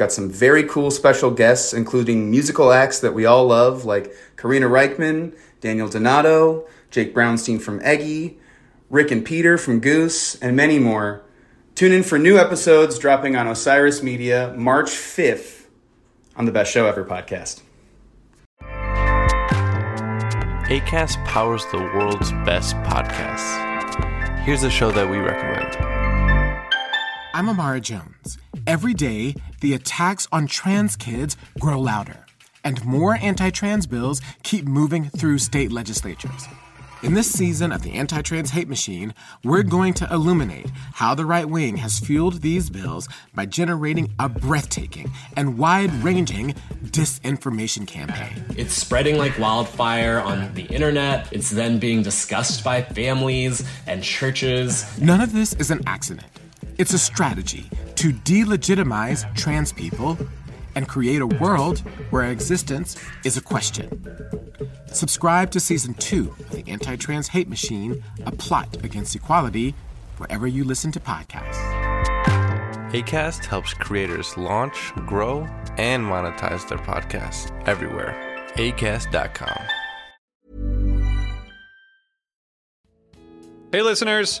We've got some very cool special guests, including musical acts that we all love, like Karina Rykman, Daniel Donato, Jake Brownstein from Eggy, Rick and Peter from Goose, and many more. Tune in for new episodes dropping on Osiris Media March 5th on the Best Show Ever podcast. ACAST powers the world's best podcasts. Here's a show that we recommend. I'm Amara Jones. Every day, the attacks on trans kids grow louder, and more anti trans bills keep moving through state legislatures. In this season of the Anti Trans Hate Machine, we're going to illuminate how the right wing has fueled these bills by generating a breathtaking and wide ranging disinformation campaign. It's spreading like wildfire on the internet. It's then being discussed by families and churches. None of this is an accident. It's a strategy to delegitimize trans people and create a world where existence is a question. Subscribe to season two of the Anti Trans Hate Machine, a plot against equality, wherever you listen to podcasts. ACAST helps creators launch, grow, and monetize their podcasts everywhere. ACAST.com. Hey, listeners,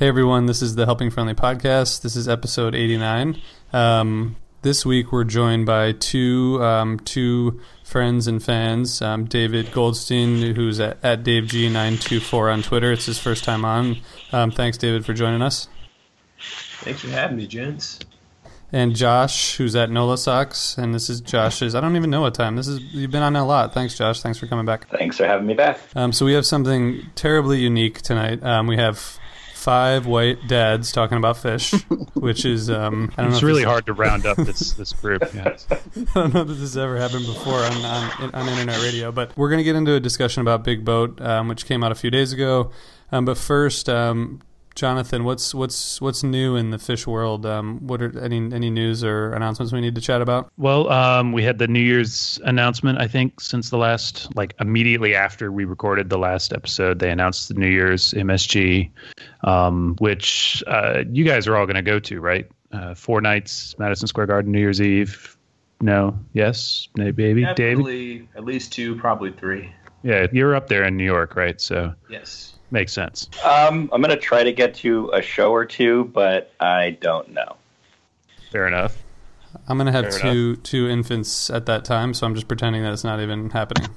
Hey everyone, this is the Helping Friendly podcast. This is episode 89. Um, this week we're joined by two um, two friends and fans. Um, David Goldstein, who's at, at DaveG924 on Twitter. It's his first time on. Um, thanks, David, for joining us. Thanks for having me, gents. And Josh, who's at Nola Socks, and this is Josh's. I don't even know what time this is. You've been on a lot. Thanks, Josh. Thanks for coming back. Thanks for having me back. Um, so we have something terribly unique tonight. Um, we have five white dads talking about Phish, which is um, I don't It's know. really hard to round up this this group. Yeah. I don't know that this has ever happened before on, on, on internet radio, but we're going to get into a discussion about Big Boat, um, which came out a few days ago. Um, but first, um, Jonathan, what's what's what's new in the Phish world? Um, what are any any news or announcements we need to chat about? Well, um, we had the New Year's announcement. I think since the last, like immediately after we recorded the last episode, they announced the New Year's MSG, um, which uh, you guys are all going to go to, right? Uh, four nights, Madison Square Garden, New Year's Eve. No, yes, maybe, maybe. David. At least two, probably three. Yeah, you're up there in New York, right? So Yes. Makes sense. Um, I'm gonna try to get to a show or two, but I don't know. Fair enough. I'm going to have Fair two two infants at that time, so I'm just pretending that it's not even happening.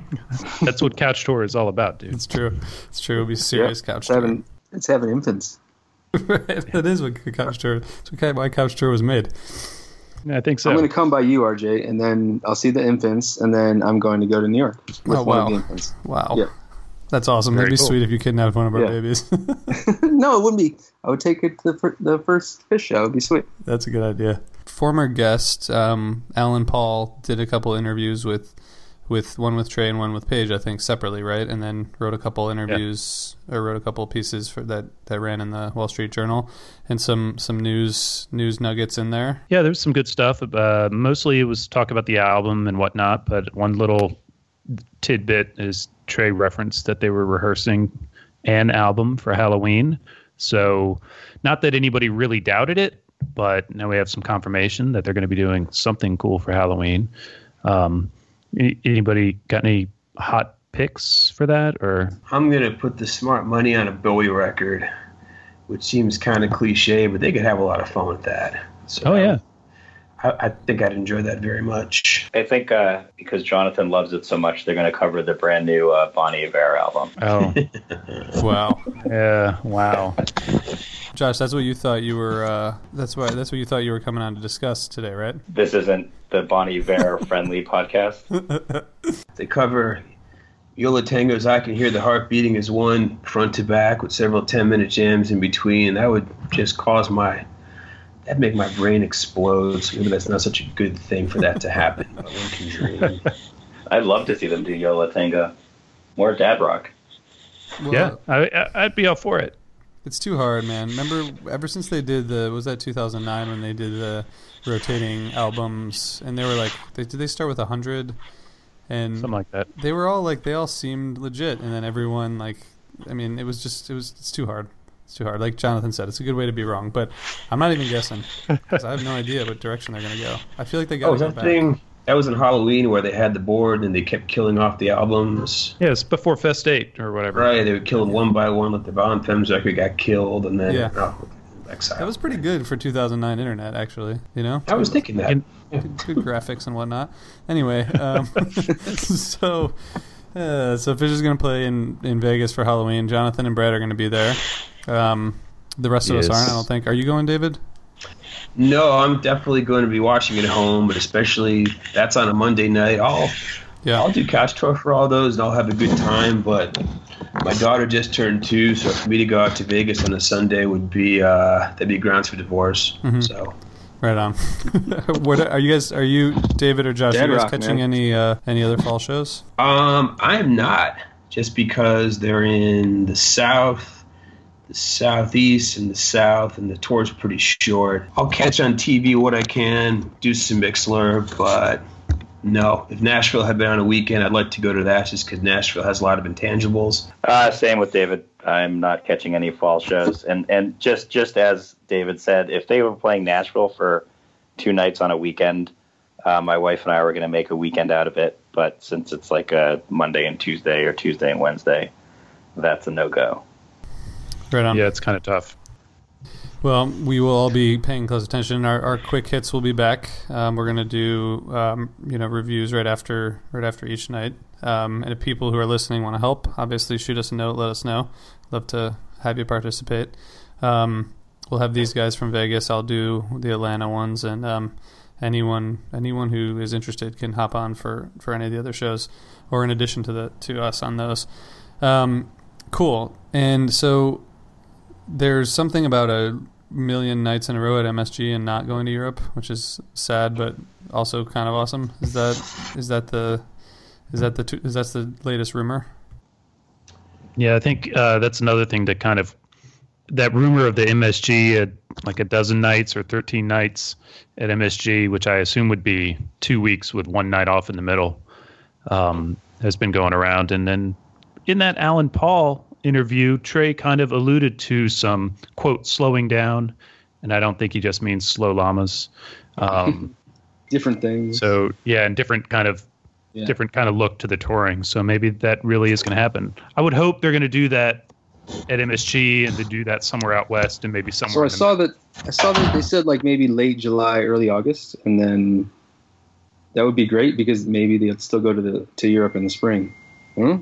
That's what Couch Tour is all about, dude. It's true. It's true. It'll be serious couch It's tour. having, it's having infants. that is what couch tour. That's what why couch tour was made. Yeah, I think so. I'm going to come by you, RJ, and then I'll see the infants, and then I'm going to go to New York with Oh, one wow. of the infants. Wow. Yeah. That's awesome. Very That'd be cool. sweet if you kidnapped one of our Yeah. babies. no, it wouldn't be. I would take it to the, fir- the first Phish show. It'd be sweet. That's a good idea. Former guest um, Alan Paul did a couple interviews with, with one with Trey and one with Page, I think separately, right? And then wrote a couple interviews or wrote a couple pieces for that that ran in the Wall Street Journal and some some news news nuggets in there. Yeah, there's some good stuff. Uh, mostly it was talk about the album and whatnot, but one little tidbit is Trey referenced that they were rehearsing an album for Halloween. So, not that anybody really doubted it, but now we have some confirmation that they're going to be doing something cool for Halloween. Um, anybody got any hot picks for that, or I'm gonna put the smart money on a Bowie record, which seems kind of cliche, but they could have a lot of fun with that. So oh yeah, I, I think I'd enjoy that very much. I think uh, because Jonathan loves it so much, they're gonna cover the brand new uh, Bon Iver album. oh Wow, yeah, wow. Josh, that's what you thought you were. Uh, that's why that's what you thought you were coming on to discuss today, right? This isn't the Bon Iver friendly podcast. They cover Yo La Tengo's "I Can Hear the Heart Beating" as one front to back with several 10 minute jams in between. That would just cause my that'd make my brain explode. So maybe that's not such a good thing for that to happen. But one can dream. I'd love to see them do Yo La Tengo. More dad rock. Well, yeah, I, I- I'd be all for it. It's too hard, man. Remember, ever since they did the was that 2009 when they did the rotating albums, and they were like, they, did they start with hundred? And Something like that. they were all like, they all seemed legit, and then everyone like, I mean, it was just, it was, it's too hard. It's too hard. Like Jonathan said, it's a good way to be wrong, but I'm not even guessing 'cause I have no idea what direction they're gonna go. I feel like they got Oh, was that back. thing? That was in Halloween where they had the board and they kept killing off the albums. Yeah, it's before Fest 8 or whatever. Right, they would kill them one by one. Like the Von Femmes record got killed, and then Yeah. oh, exile. That was pretty good for 2009 internet, actually. You know, I was thinking that. And- good, good graphics and whatnot. Anyway, um, so uh, so Phish is going to play in in Vegas for Halloween. Jonathan and Brad are going to be there. Um, the rest of us aren't. I don't think. Are you going, David? No, I'm definitely going to be watching it at home, but especially that's on a Monday night. I'll Yeah. I'll do couch tour for all those, and I'll have a good time. But my daughter just turned two, so for me to go out to Vegas on a Sunday would be uh, that'd be grounds for divorce. So Right on. what are you guys? Are you David or Josh? Dead are you guys rock, catching man. any uh, any other fall shows? um, I am not just because they're in the south, the southeast, and the south, and the tour's pretty short. I'll catch on TV what I can, do some Mixlr, but no. If Nashville had been on a weekend, I'd like to go to that just because Nashville has a lot of intangibles. Uh, same with David. I'm not catching any fall shows, and and just just as David said, if they were playing Nashville for two nights on a weekend, uh, my wife and I were going to make a weekend out of it. But since it's like a Monday and Tuesday or Tuesday and Wednesday, that's a no go. Right on. Yeah, it's kind of tough. Well, we will all be paying close attention. Our, our quick hits will be back. Um, we're going to do um, you know reviews right after right after each night. Um, and if people who are listening want to help, obviously shoot us a note. Let us know. Love to have you participate. Um, we'll have these guys from Vegas. I'll do the Atlanta ones, and um, anyone anyone who is interested can hop on for, for any of the other shows, or in addition to the to us on those. Um, cool. And so there's something about a million nights in a row at MSG and not going to Europe, which is sad, but also kind of awesome. Is that is that the is that the is that the latest rumor? Yeah, I think uh, that's another thing that kind of that rumor of the MSG at like a dozen nights or 13 nights at MSG, which I assume would be two weeks with one night off in the middle, um, has been going around. And then in that Alan Paul interview, Trey kind of alluded to some quote slowing down, and I don't think he just means slow llamas. Um, different things. So yeah, and different kind of yeah. different kind of look to the touring. So maybe that really is going to happen. I would hope they're going to do that at MSG and to do that somewhere out west and maybe somewhere. So I saw that I saw that they said like maybe late July, early August, and then that would be great because maybe they'd still go to the to Europe in the spring. Hmm?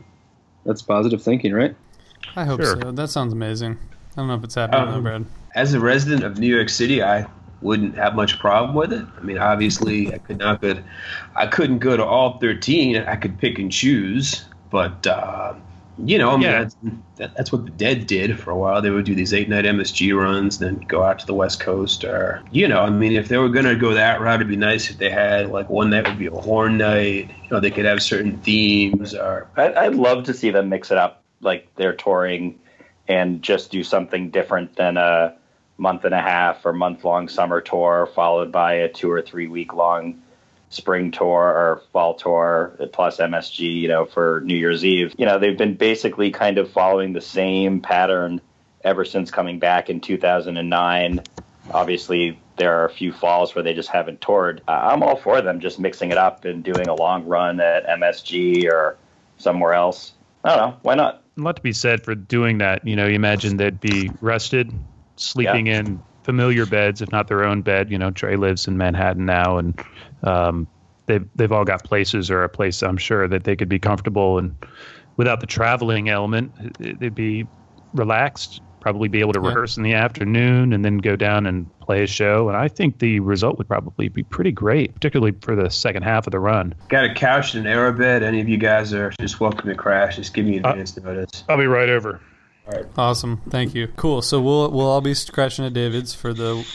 That's positive thinking, right? I hope sure. so. That sounds amazing. I don't know if it's happening um, though, Brad. As a resident of New York City, I wouldn't have much problem with it. I mean, obviously, I could not go. I couldn't go to all thirteen. I could pick and choose, but uh, you know, I mean, yeah. that's, that, that's what the Dead did for a while. They would do these eight night MSG runs, then go out to the West Coast. Or, you know, I mean, if they were going to go that route, it'd be nice if they had like one night would be a horn night. You know, they could have certain themes. Or I'd, I'd love to see them mix it up, like they're touring, and just do something different than a month and a half or month long summer tour followed by a two or three week long spring tour or fall tour plus MSG, you know, for New Year's Eve. You know, they've been basically kind of following the same pattern ever since coming back in 2009. Obviously, there are a few falls where they just haven't toured. Uh, I'm all for them just mixing it up and doing a long run at MSG or somewhere else. I don't know. Why not? A lot to be said for doing that. You know, you imagine they'd be rested, sleeping yeah. in familiar beds, if not their own bed. You know, Trey lives in Manhattan now, and um, they've they've all got places or a place I'm sure that they could be comfortable and without the traveling element, they'd be relaxed. Probably be able to yeah. rehearse in the afternoon and then go down and play a show. And I think the result would probably be pretty great, particularly for the second half of the run. Got a couch and an aero bed. Any of you guys are just welcome to crash. Just give me advance uh, notice. I'll be right over. All right. Awesome. Thank you. Cool. So we'll we'll all be crashing at David's for the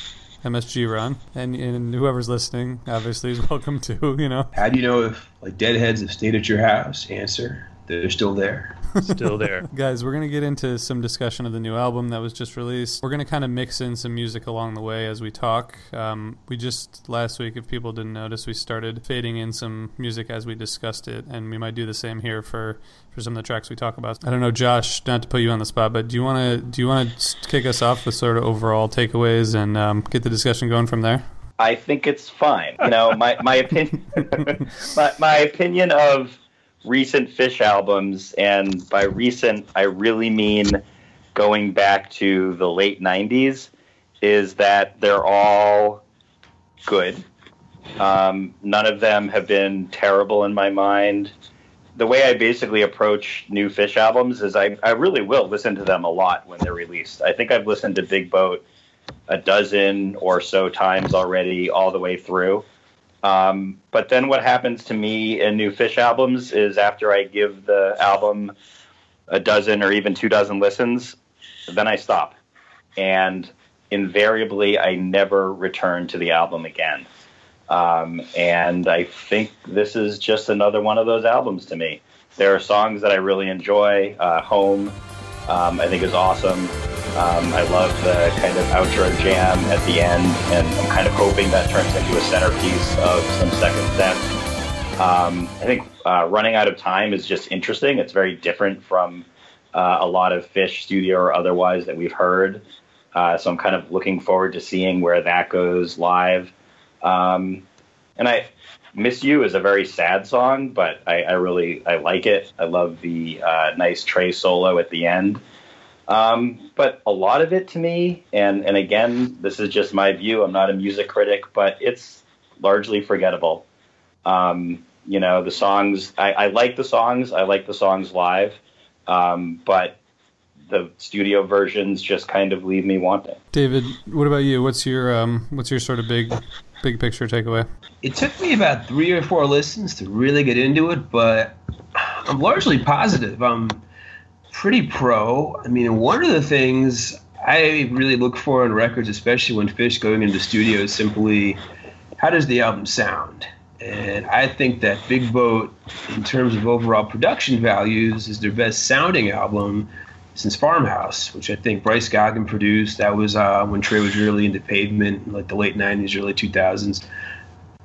MSG run, and and whoever's listening obviously is welcome to. You know. How do you know if like deadheads have stayed at your house? Answer: They're still there. Still there. Guys, we're going to get into some discussion of the new album that was just released. We're going to kind of mix in some music along the way as we talk. Um, we just, last week, if people didn't notice, we started fading in some music as we discussed it, and we might do the same here for, for some of the tracks we talk about. I don't know, Josh, not to put you on the spot, but do you want to do you want to kick us off with sort of overall takeaways and um, get the discussion going from there? I think it's fine. You know, my, my opinion my, my opinion of recent Phish albums, and by recent, I really mean going back to the late 90s, is that they're all good. Um, none of them have been terrible in my mind. The way I basically approach new Phish albums is I, I really will listen to them a lot when they're released. I think I've listened to Big Boat a dozen or so times already, all the way through. Um, but then what happens to me in new Phish albums is after I give the album a dozen or even two dozen listens, then I stop. And invariably, I never return to the album again. Um, and I think this is just another one of those albums to me. There are songs that I really enjoy. Uh, Home, um, I think, is awesome. Um, I love the kind of outro jam at the end, and I'm kind of hoping that turns into a centerpiece of some second set. Um, I think uh, Running Out of Time is just interesting. It's very different from uh, a lot of Phish studio or otherwise that we've heard. Uh, so I'm kind of looking forward to seeing where that goes live. Um, and I Miss You is a very sad song, but I, I really I like it. I love the uh, nice Trey solo at the end. Um, but a lot of it to me, and, and again, this is just my view. I'm not a music critic, but it's largely forgettable. Um, you know, the songs, I, I, like the songs. I like the songs live. Um, but the studio versions just kind of leave me wanting. David, what about you? What's your um, what's your sort of big big picture takeaway? It took me about three or four listens to really get into it, but I'm largely positive. I'm pretty pro. I mean, one of the things I really look for in records, especially when Phish going into studio, is simply how does the album sound? And I think that Big Boat, in terms of overall production values, is their best sounding album since Farmhouse, which I think Bryce Goggin produced. That was uh, when Trey was really into pavement, like the late 90s, early 2000s.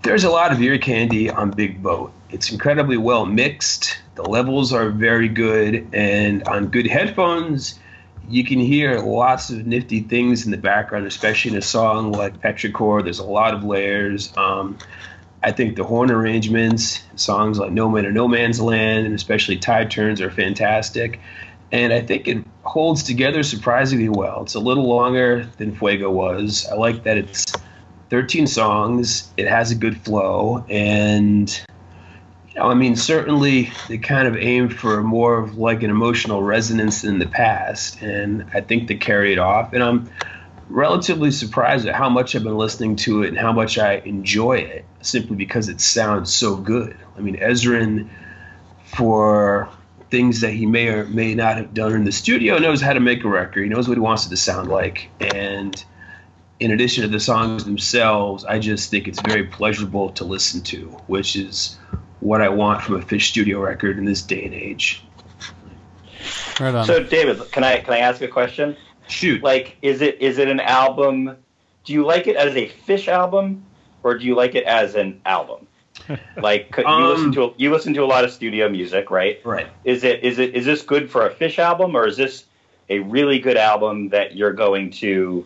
There's a lot of ear candy on Big Boat. It's incredibly well mixed. The levels are very good. And on good headphones, you can hear lots of nifty things in the background, especially in a song like Petrichor. There's a lot of layers. Um, I think the horn arrangements, songs like No Man or No Man's Land, and especially Tide Turns are fantastic. And I think it holds together surprisingly well. It's a little longer than Fuego was. I like that it's 13 songs, it has a good flow, and you know, I mean, certainly they kind of aimed for more of like an emotional resonance than the past, and I think they carry it off. And I'm relatively surprised at how much I've been listening to it and how much I enjoy it, simply because it sounds so good. I mean, Ezrin, for things that he may or may not have done in the studio, knows how to make a record. He knows what he wants it to sound like, and in addition to the songs themselves, I just think it's very pleasurable to listen to, which is what I want from a Phish studio record in this day and age. Right on. So, David, can I can I ask a question? Shoot. Like, is it is it an album? Do you like it as a Phish album, or do you like it as an album? Like you Um, listen to you listen to a lot of studio music, right? Right. Is it is it is this good for a Phish album, or is this a really good album that you're going to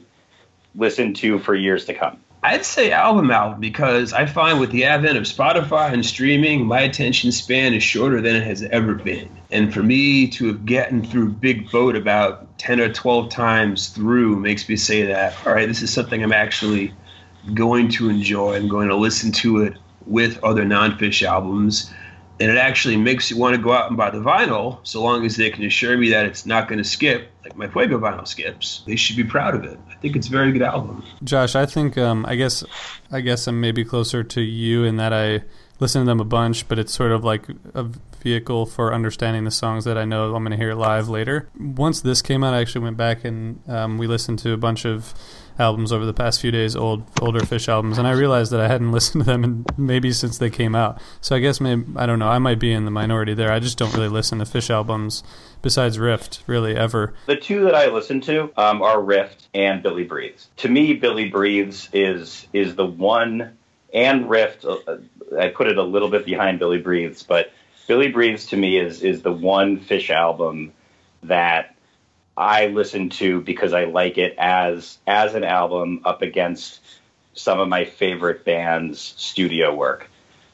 listen to for years to come? I'd say album album because I find with the advent of Spotify and streaming, my attention span is shorter than it has ever been. And for me to have gotten through Big Boat about 10 or 12 times through makes me say that, all right, this is something I'm actually going to enjoy. I'm going to listen to it with other non Phish albums. And it actually makes you want to go out and buy the vinyl, so long as they can assure me that it's not going to skip, like my Fuego vinyl skips. They should be proud of it. I think it's a very good album. Josh, I think um, I guess I guess I'm maybe closer to you in that I listen to them a bunch, but it's sort of like a vehicle for understanding the songs that I know I'm going to hear live later. Once this came out, I actually went back and um, we listened to a bunch of albums over the past few days, old older Phish albums, and I realized that I hadn't listened to them in maybe since they came out. So I guess maybe I don't know. I might be in the minority there. I just don't really listen to Phish albums besides Rift, really ever. The two that I listen to um, are Rift and Billy Breathes. To me, Billy Breathes is is the one, and Rift. Uh, I put it a little bit behind Billy Breathes, but Billy Breathes to me is is the one Phish album that I listen to because I like it as as an album up against some of my favorite bands' studio work.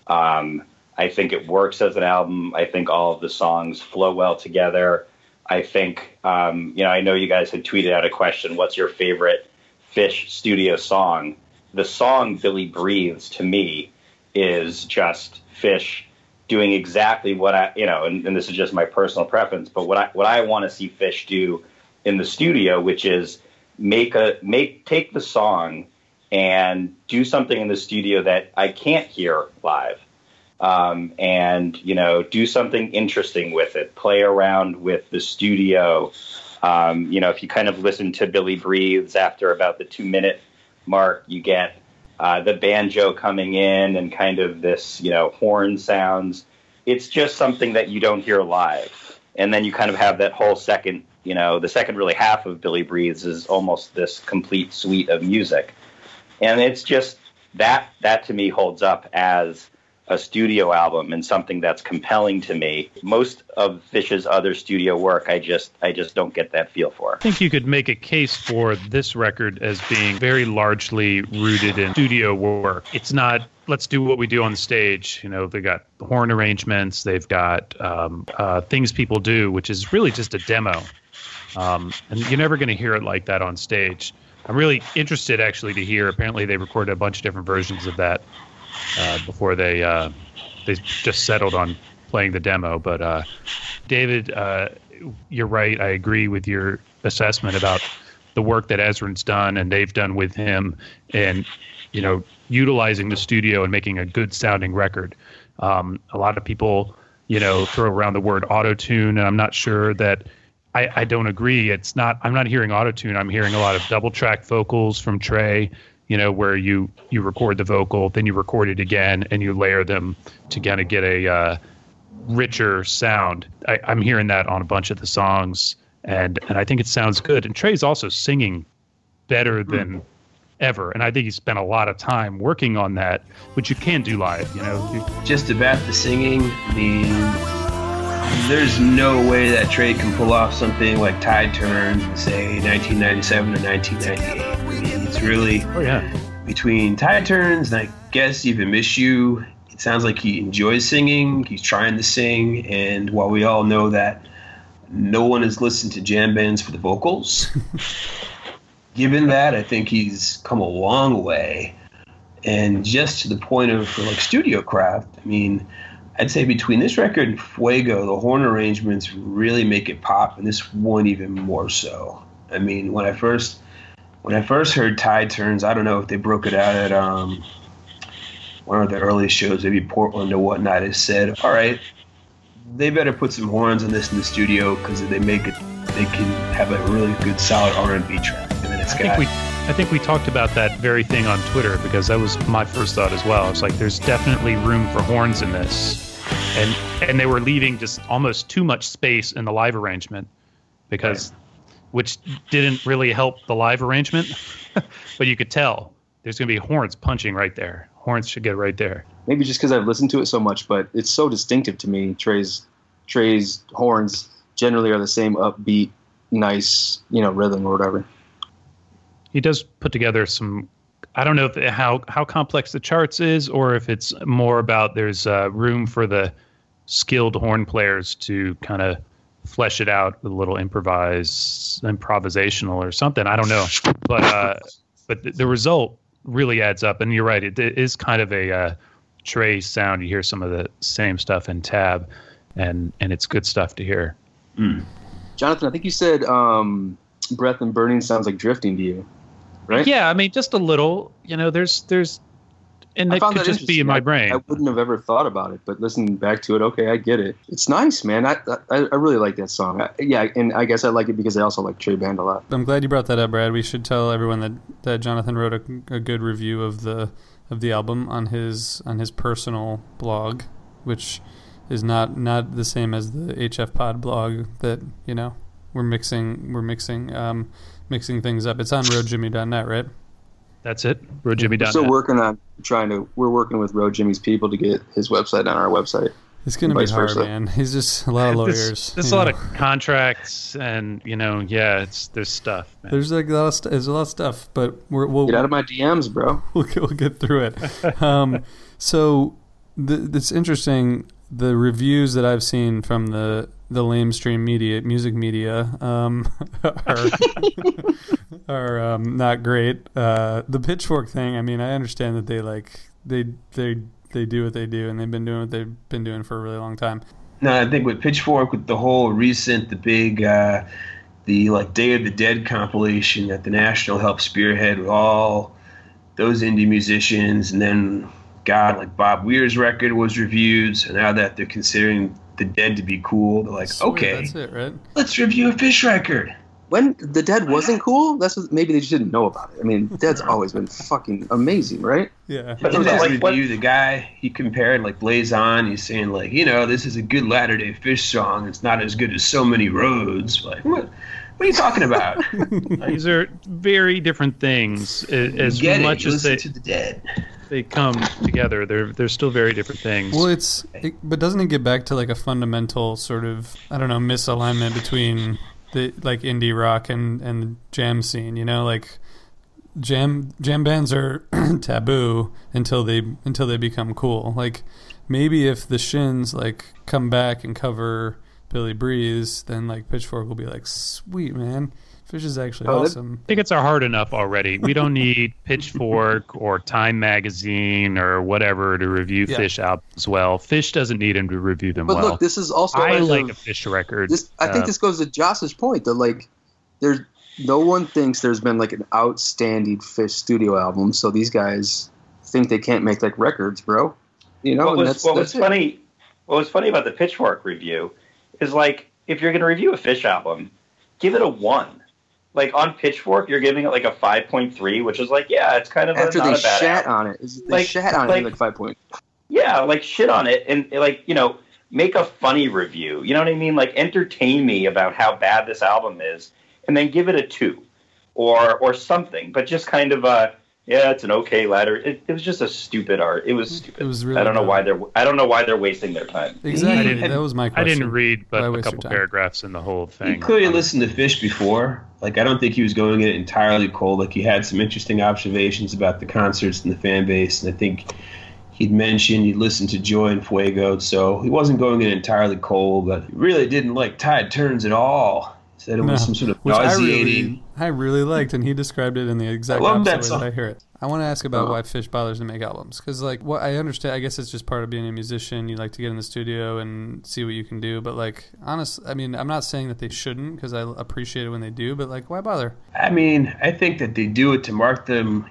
Um, I think it works as an album. I think all of the songs flow well together. I think, um, you know, I know you guys had tweeted out a question what's your favorite Phish studio song? The song Billy Breathes to me is just Phish doing exactly what I, you know, and, and this is just my personal preference, but what I, what I want to see Phish do in the studio, which is make a, make, take the song and do something in the studio that I can't hear live. Um, and you know do something interesting with it. Play around with the studio. Um, you know if you kind of listen to billy breathes after about the two minute mark you get uh, the banjo coming in and kind of this you know horn sounds. It's just something that you don't hear live. And then you kind of have that whole second you know the second really half of billy breathes is almost this complete suite of music and it's just that that to me holds up as a studio album and something that's compelling to me. Most of Phish's other studio work, I just I just don't get that feel for. I think you could make a case for this record as being very largely rooted in studio work. It's not let's do what we do on stage. You know, they got horn arrangements, they've got um, uh, things people do, which is really just a demo. Um, and you're never going to hear it like that on stage. I'm really interested actually to hear. Apparently, they recorded a bunch of different versions of that uh, before they uh, they just settled on playing the demo. But uh, David, uh, you're right. I agree with your assessment about the work that Ezrin's done and they've done with him, and you know, utilizing the studio and making a good sounding record. Um, a lot of people, you know, throw around the word auto tune, and I'm not sure that I, I don't agree. It's not. I'm not hearing auto tune. I'm hearing a lot of double track vocals from Trey. You know, where you you record the vocal, then you record it again, and you layer them to kind of get a uh, richer sound. I, I'm hearing that on a bunch of the songs, and and I think it sounds good. And Trey's also singing better than ever, and I think he spent a lot of time working on that, which you can do live. You know, Just about the singing, I mean, there's no way that Trey can pull off something like Tide Turns in, say, 1997 or 1998. I mean, it's really oh yeah, between Tide Turns and I guess even Miss You. It sounds like he enjoys singing. He's trying to sing, and while we all know that no one has listened to jam bands for the vocals, given that, I think he's come a long way. And just to the point of for like studio craft, I mean, I'd say between this record and Fuego, the horn arrangements really make it pop, and this one even more so. I mean, when I first when I first heard Tide Turns, I don't know if they broke it out at um, one of the early shows, maybe Portland or whatnot. It said, "All right, they better put some horns on this in the studio because they make it, they can have a really good solid R&B track." And then it's I got think we I think we talked about that very thing on Twitter because that was my first thought as well. It's like there's definitely room for horns in this. And and they were leaving just almost too much space in the live arrangement because which didn't really help the live arrangement. but you could tell there's going to be horns punching right there. Horns should get right there. Maybe just because I've listened to it so much, but it's so distinctive to me. Trey's Trey's horns generally are the same upbeat, nice, you know, rhythm or whatever. he does put together some i don't know if, how how complex the charts is or if it's more about there's uh, room for the skilled horn players to kind of flesh it out with a little improvise improvisational or something. I don't know. But uh but the, the result really adds up. And you're right it, it is kind of a uh, Trey sound. You hear some of the same stuff in TAB and and it's good stuff to hear. Jonathan, I think you said um, "Breath and Burning" sounds like drifting to you, right? yeah i mean just a little you know there's there's and I it found could just be in my I- brain I, wouldn't have ever thought about it, but listening back to it, okay, I get it. It's nice, man. I I, I really like that song. I, yeah, and I guess I like it because I also like Trey Band a lot. I'm glad you brought that up, Brad. We should tell everyone that, that Jonathan wrote a, a good review of the of the album on his on his personal blog, which is not not the same as the HF Pod blog that you know we're mixing we're mixing um, mixing things up. It's on roadjimmy.net, right? That's it. RoadJimmy.net. We're still working on trying to. We're working with Road Jimmy's people to get his website on our website. It's gonna be hard, versa. man. He's just a lot of lawyers. There's, there's a you lot of contracts, and you know, yeah, it's there's stuff. Man. There's like a lot of st- there's a lot of stuff, but we're, we'll Get out of my DMs, bro. we'll get, we'll get through it. Um, so the, it's interesting. The reviews that I've seen from the the lamestream media, music media, um, are are um, not great. Uh, the pitchfork thing. I mean, I understand that they like they they they do what they do, and they've been doing what they've been doing for a really long time. No, I think with Pitchfork, with the whole recent, the big, uh, the like Day of the Dead compilation that the National helped spearhead with all those indie musicians, and then God, like Bob Weir's record was reviewed. So now that they're considering the Dead to be cool, they're like, Swear, okay, that's it, right? let's review a Phish record. When the Dead wasn't cool, that's what maybe they just didn't know about it. I mean, Dead's always been fucking amazing, right? Yeah. But In is it his like what- review, the guy he compared like Blaze On. He's saying like, you know, this is a good Latter Day Phish song. It's not as good as so many roads. Like, what? What are you talking about? These are very different things. a- As Get much it? As they, to the Dead. They come together, they're they're still very different things. Well, it's it, but doesn't it get back to like a fundamental sort of I don't know misalignment between the like indie rock and and the jam scene? You know, like jam jam bands are taboo until they until they become cool. Like maybe if the Shins like come back and cover Billy Breathes, then like Pitchfork will be like, sweet man, Phish is actually Oh, awesome. Tickets are hard enough already. We don't need Pitchfork or Time Magazine or whatever to review Yeah. Phish albums well. Phish doesn't need him to review them But well. look, this is also I like of- a Phish record. This I think Uh, this goes to Josh's point that like there's no one thinks there's been like an outstanding Phish studio album, so these guys think they can't make like records, bro. You know, what was, that's, what that's was funny what was funny about the pitchfork review is like if you're going to review a Phish album give it a one. Like on Pitchfork, you're giving it like a five point three, which is like, yeah, it's kind of After not they a bad shat album. on it, they Like- shat on like- it like five point. Yeah, like shit on it and like, you know, make a funny review. You know what I mean? Like entertain me about how bad this album is and then give it a two or or something. But just kind of uh yeah, it's an okay ladder. It, it was just a stupid art. It was stupid. It was really I don't know bad. why they're I don't know why they're wasting their time. Exactly. didn't- that was my I didn't read but a couple paragraphs in the whole He thing. clearly listened to Phish before. Like I don't think he was going in it entirely cold. Like he had some interesting observations about the concerts and the fan base, and I think he'd mentioned he'd listened to Joy and Fuego, so he wasn't going in entirely cold. But he really didn't like Tide Turns at all. He said it No, was some sort of which I nauseating. I really liked, and he described it in the exact opposite way that I hear it. I want to ask about Oh. why Phish bothers to make albums, because like what I understand, I guess it's just part of being a musician. You like to get in the studio and see what you can do, but like honest, I mean, I'm not saying that they shouldn't, because I appreciate it when they do, but like, why bother? I mean, I think that they do it to mark them.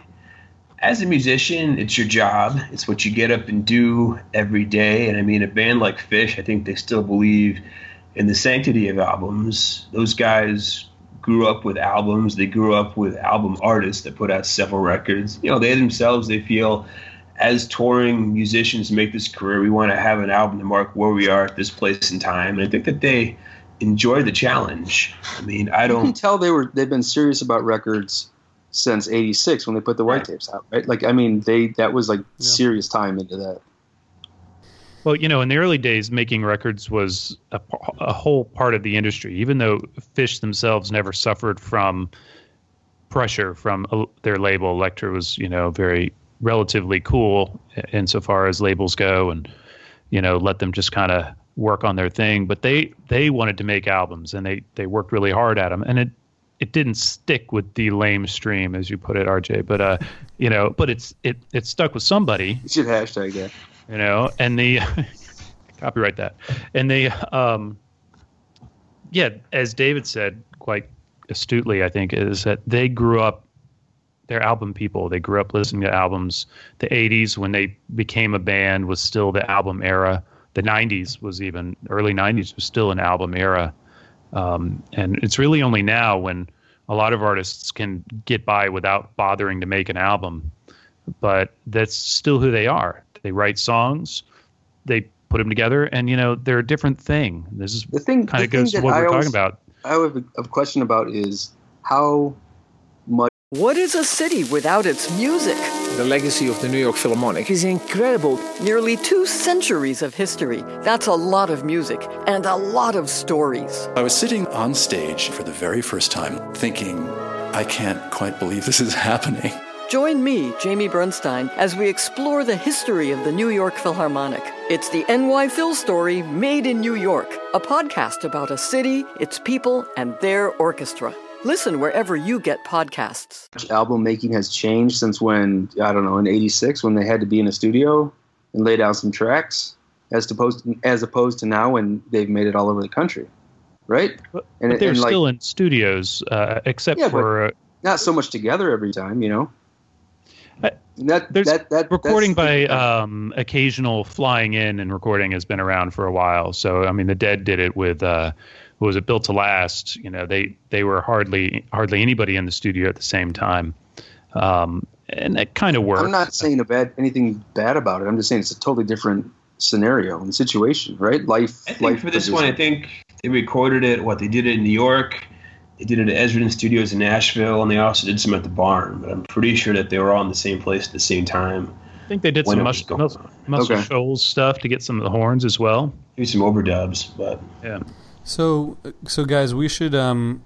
As a musician, it's your job. It's what you get up and do every day. And I mean, a band like Phish, I think they still believe in the sanctity of albums. Those guys grew up with albums. They grew up with album artists that put out several records. You know, they themselves, they feel as touring musicians make this career, we want to have an album to mark where we are at this place in time. And I think that they enjoy the challenge. I mean, I You can don't. tell they were they've been serious about records since '86 when they put the white tapes out, right? Like, I mean, they that was like serious time into that. Well, you know, in the early days, making records was a whole part of the industry. Even though Phish themselves never suffered from pressure from their label, Elektra was, you know, very relatively cool insofar as labels go, and you know, let them just kind of work on their thing. But they they wanted to make albums, and they they worked really hard at them, and it it didn't stick with the lame stream, as you put it, RJ. But uh, you know, but it's it it stuck with somebody You should hashtag that. You know and the copyright that. And the um yeah as david said quite astutely i think is that they grew up they're album people. They grew up listening to albums. The 80s when they became a band was still the album era. The 90s was even early 90s was still an album era. Um, and it's really only now when a lot of artists can get by without bothering to make an album. But that's still who they are. They write songs, they put them together, and you know they're a different thing. This is The thing kind of goes thing to what I we're always- talking about. I have a, a question about is how much What is a city without its music? The legacy of the New York Philharmonic is incredible. Nearly two centuries of history. That's a lot of music and a lot of stories. I was sitting on stage for the very first time thinking, I can't quite believe this is happening. Join me, Jamie Bernstein, as we explore the history of the New York Philharmonic. It's the NY Phil story made in New York, a podcast about a city, its people, and their orchestra. Listen wherever you get podcasts. album making has changed since when I don't know in '86 when they had to be in a studio and lay down some tracks, as opposed as opposed to now when they've made it all over the country, right? But, And- but they're and, like- still in studios, uh, except Yeah, for uh, Not so much together every time, you know. I- And that there's that that recording by um, occasional flying in and recording has been around for a while. So I mean, the Dead did it with uh, what was it Built to Last? You know, they they were hardly hardly anybody in the studio at the same time, um, and that kind of worked. I'm not saying a bad anything bad about it. I'm just saying it's a totally different scenario and situation, right? Life. I think life for this position. one, I think they recorded it. What they did it in New York, they did it at Esriton Studios in Nashville, and they also did some at the Barn. But I'm pretty sure that they were all in the same place at the same time. I think they did some it mus- was going mus- Muscle Okay. Shoals stuff to get some of the horns as well. Maybe some overdubs, but Yeah. So, so guys, we should um,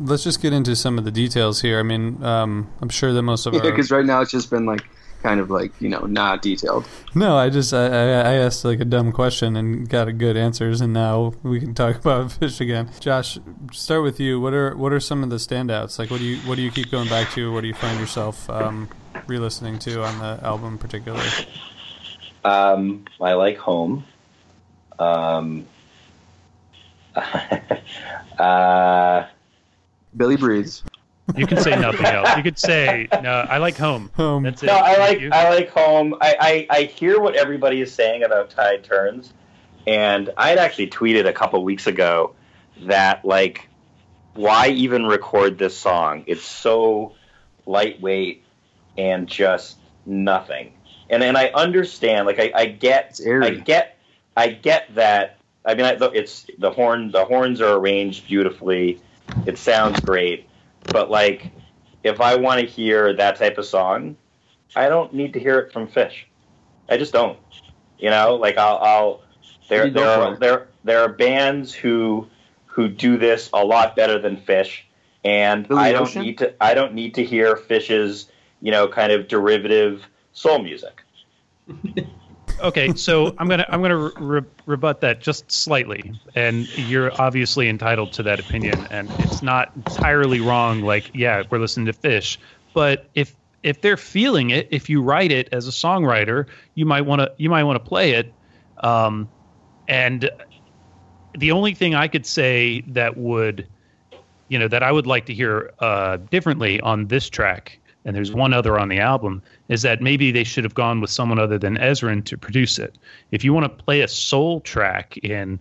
let's just get into some of the details here. I mean, um, I'm sure that most of Yeah, our because right now it's just been like kind of like you know not detailed. no, I just I, I I asked like a dumb question and got a good answers, and now we can talk about Phish again. Josh, start with you. What are what are some of the standouts? Like, what do you what do you keep going back to? What do you find yourself um, re-listening to on the album, particularly? Um, I like home. Um, uh, Billy breathes. You can say nothing else. You could say, "No, I like home." Home. That's it. no, I like. I like home. I, I, I hear what everybody is saying about Tide Turns, and I had actually tweeted a couple weeks ago that like why even record this song? It's so lightweight and just nothing. And and I understand, like I, I get, I get, I get that. I mean, I, it's the horn. The horns are arranged beautifully. It sounds great, but like, if I want to hear that type of song, I don't need to hear it from Phish. I just don't. You know, like I'll, I'll there there are, there there are bands who who do this a lot better than Phish, and Billy I don't Ocean? need to I don't need to hear Phish's you know kind of derivative soul music. okay, so I'm gonna I'm gonna re- re- rebut that just slightly, and you're obviously entitled to that opinion, and it's not entirely wrong. Like, yeah, we're listening to Phish, but if if they're feeling it, if you write it as a songwriter, you might want to you might want to play it, um, and the only thing I could say that would you know that I would like to hear uh, differently on this track, and there's one other on the album, is that maybe they should have gone with someone other than Ezrin to produce it. If you want to play a soul track in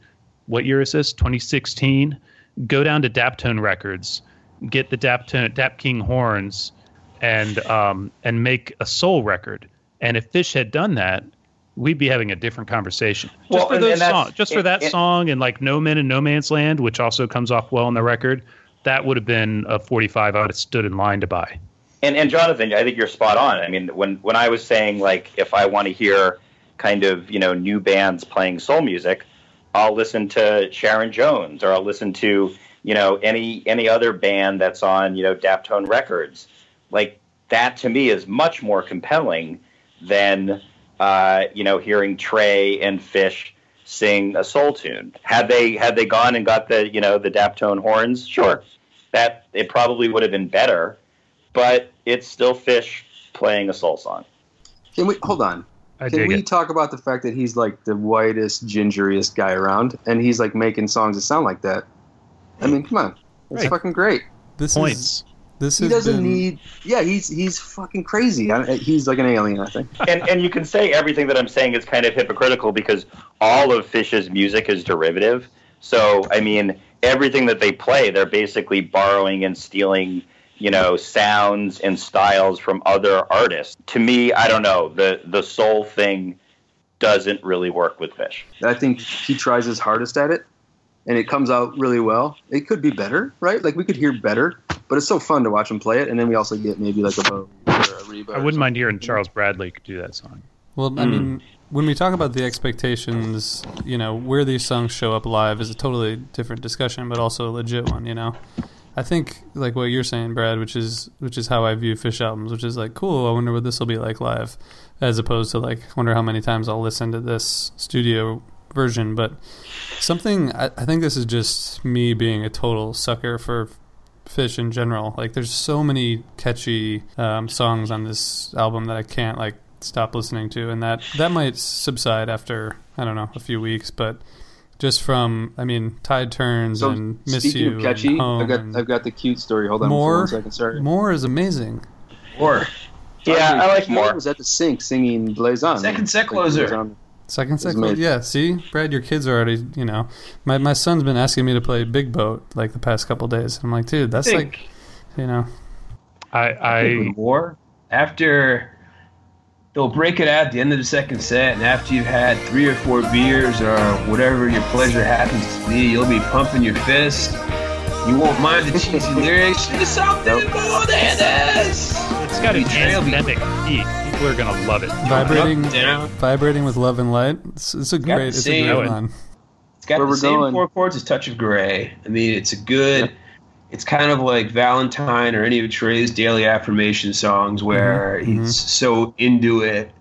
what year is this? 2016. Go down to Daptone Records, get the Daptone Dap King horns, and um, and make a soul record. And if Phish had done that, we'd be having a different conversation. Just Well, for and- those and songs, just for it- that it- song and like No Men and No Man's Land, which also comes off well on the record, that would have been a 45 I would have stood in line to buy. And and Jonathan, I think you're spot on. I mean, when when I was saying like if I want to hear kind of you know new bands playing soul music, I'll listen to Sharon Jones or I'll listen to you know any any other band that's on you know Daptone Records. Like that to me is much more compelling than uh, you know hearing Trey and Fish sing a soul tune. Had they had they gone and got the you know the Daptone horns, sure, that it probably would have been better but it's still Phish playing a soul song. Can we hold on? I Can dig we it. talk about the fact that he's like the whitest, gingeriest guy around, and he's like making songs that sound like that? I mean, come on, it's Right. fucking great. This Points. is this He doesn't been, need. Yeah, he's he's fucking crazy. I, he's like an alien. I think. and and you can say everything that I'm saying is kind of hypocritical because all of Phish's music is derivative. So I mean, everything that they play, they're basically borrowing and stealing, you know, sounds and styles from other artists. To me, I don't know the the soul thing doesn't really work with Fish. I think he tries his hardest at it, and it comes out really well. It could be better, right? Like we could hear better, but it's so fun to watch him play it, and then we also get maybe like a Bo or a Reba. I wouldn't mind hearing Charles Bradley do that song. Well, I mean, hmm. when we talk about the expectations, you know, where these songs show up live is a totally different discussion, but also a legit one. You know, I think like what you're saying, Brad, which is which is how I view Phish albums, which is like, cool. I wonder what this will be like live, as opposed to like, wonder how many times I'll listen to this studio version. But something I, I think this is just me being a total sucker for Phish in general. Like, there's so many catchy um, songs on this album that I can't like stop listening to, and that that might subside after I don't know a few weeks, but. Just from, I mean, Tide Turns So and Miss speaking You of catchy, and Home I've got I've got the cute story. Hold on more. for one second. Sorry. More is amazing. Or Yeah, I like more. was at the sink singing "Blaze On." Second set closer. Second It's second, amazing. yeah. See, Brad, your kids are already. You know, my my son's been asking me to play Big Boat like the past couple days. I'm like, dude, that's think- like, you know, I, I I more after they'll break it out at the end of the second set, and after you've had three or four beers or whatever your pleasure happens to be, you'll be pumping your fist. You won't mind the cheesy lyrics. There's something more than this. it's got an Betrayal anthemic beat. People are gonna love it. vibrating, Up, down. vibrating with love and light. It's, it's a got great, the it's a great one. It's got Where the we're same going. four chords as Touch of Grey. I mean, it's a good. It's kind of like Valentine or any of Trey's daily affirmation songs, where Mhm, he's so into it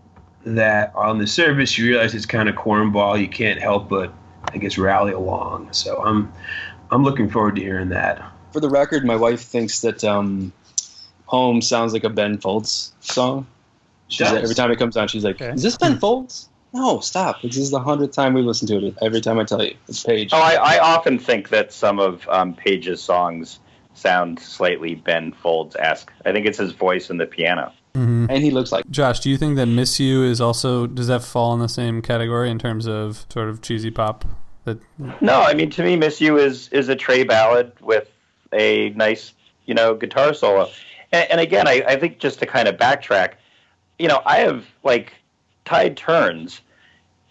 that on the surface you realize it's kind of cornball. You can't help but, I guess, rally along. So I'm, I'm looking forward to hearing that. For the record, my wife thinks that um, "Home" sounds like a Ben Folds song. She's, Does. every time it comes on, she's like, Okay. "Is this Ben Folds?" No, stop. This is the hundredth time we listen to it. Every time I tell you, it's Page. Oh, I, I often think that some of um, Page's songs sound slightly Ben Folds esque. I think it's his voice and the piano. Mm-hmm. and he looks like Josh, do you think that "Miss You" is also does that fall in the same category in terms of sort of cheesy pop? That No, I mean to me, "Miss You" is is a Trey ballad with a nice, you know, guitar solo. And, and again, I, I think just to kind of backtrack, you know, I have like Tide Turns.